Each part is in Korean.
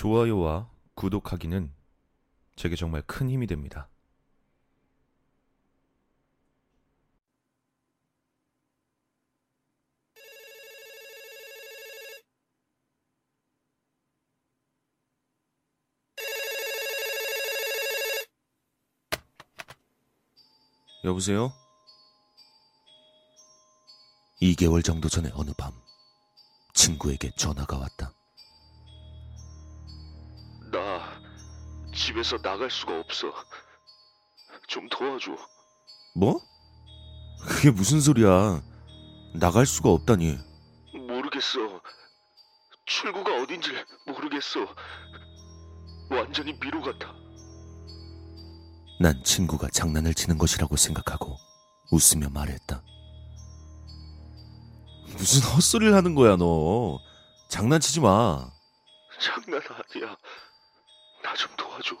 좋아요와 구독하기는 제게 정말 큰 힘이 됩니다. 여보세요? 2개월 정도 전에 어느 밤 친구에게 전화가 왔다. 나 집에서 나갈 수가 없어. 좀 도와줘. 뭐? 그게 무슨 소리야? 나갈 수가 없다니. 모르겠어. 출구가 어딘지 모르겠어. 완전히 미로 같아. 난 친구가 장난을 치는 것이라고 생각하고 웃으며 말했다. 무슨 헛소리를 하는 거야, 너. 장난치지 마. 장난 아니야. 나 좀 도와줘.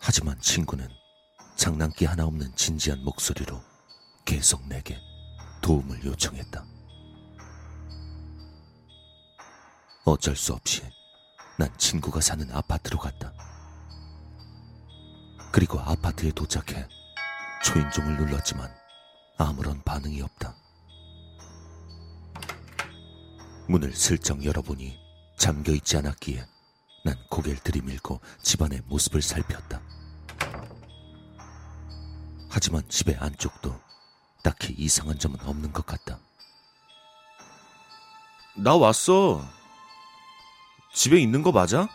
하지만 친구는 장난기 하나 없는 진지한 목소리로 계속 내게 도움을 요청했다. 어쩔 수 없이 난 친구가 사는 아파트로 갔다. 그리고 아파트에 도착해 초인종을 눌렀지만 아무런 반응이 없다. 문을 슬쩍 열어보니 잠겨 있지 않았기에 난 고개를 들이밀고 집안의 모습을 살폈다. 하지만 집의 안쪽도 딱히 이상한 점은 없는 것 같다. 나 왔어. 집에 있는 거 맞아?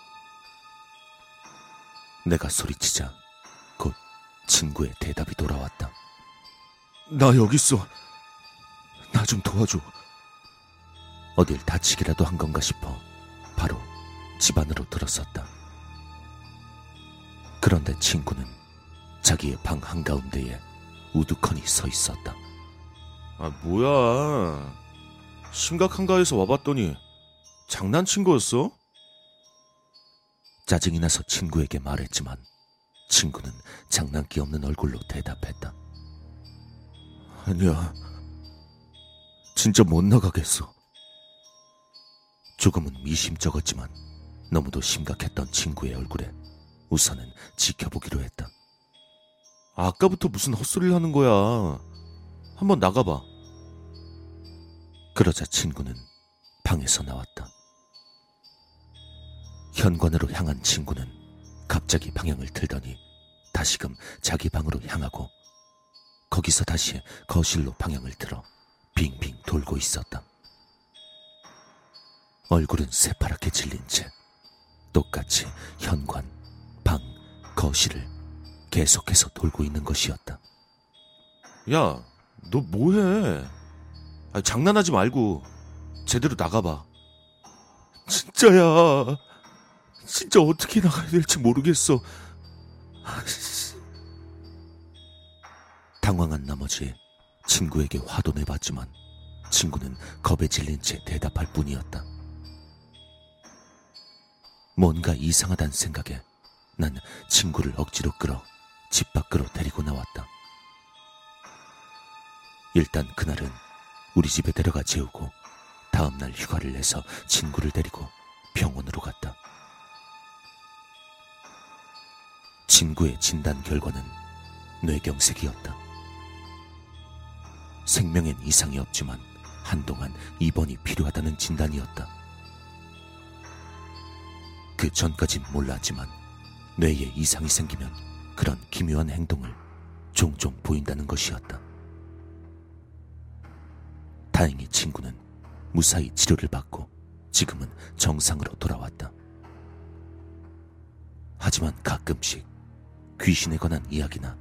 내가 소리치자 곧 친구의 대답이 돌아왔다. 나 여기 있어. 나 좀 도와줘. 어딜 다치기라도 한 건가 싶어 바로 집 안으로 들어섰다. 그런데 친구는 자기의 방 한가운데에 우두커니 서 있었다. 아, 뭐야. 심각한가 해서 와봤더니 장난친 거였어? 짜증이 나서 친구에게 말했지만 친구는 장난기 없는 얼굴로 대답했다. 아니야. 진짜 못 나가겠어. 조금은 미심쩍었지만 너무도 심각했던 친구의 얼굴에 우선은 지켜보기로 했다. 아까부터 무슨 헛소리를 하는 거야. 한번 나가봐. 그러자 친구는 방에서 나왔다. 현관으로 향한 친구는 갑자기 방향을 틀더니 다시금 자기 방으로 향하고 거기서 다시 거실로 방향을 틀어 빙빙 돌고 있었다. 얼굴은 새파랗게 질린 채 똑같이 현관, 방, 거실을 계속해서 돌고 있는 것이었다. 야, 너 뭐해? 아니, 장난하지 말고 제대로 나가봐. 진짜야. 진짜 어떻게 나가야 될지 모르겠어. 당황한 나머지 친구에게 화도 내봤지만 친구는 겁에 질린 채 대답할 뿐이었다. 뭔가 이상하단 생각에 난 친구를 억지로 끌어 집 밖으로 데리고 나왔다. 일단 그날은 우리 집에 데려가 재우고 다음날 휴가를 내서 친구를 데리고 병원으로 갔다. 친구의 진단 결과는 뇌경색이었다. 생명엔 이상이 없지만 한동안 입원이 필요하다는 진단이었다. 그 전까진 몰랐지만 뇌에 이상이 생기면 그런 기묘한 행동을 종종 보인다는 것이었다. 다행히 친구는 무사히 치료를 받고 지금은 정상으로 돌아왔다. 하지만 가끔씩 귀신에 관한 이야기나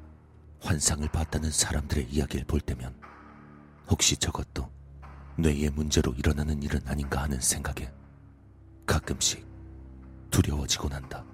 환상을 봤다는 사람들의 이야기를 볼 때면 혹시 저것도 뇌의 문제로 일어나는 일은 아닌가 하는 생각에 가끔씩 두려워지곤 한다.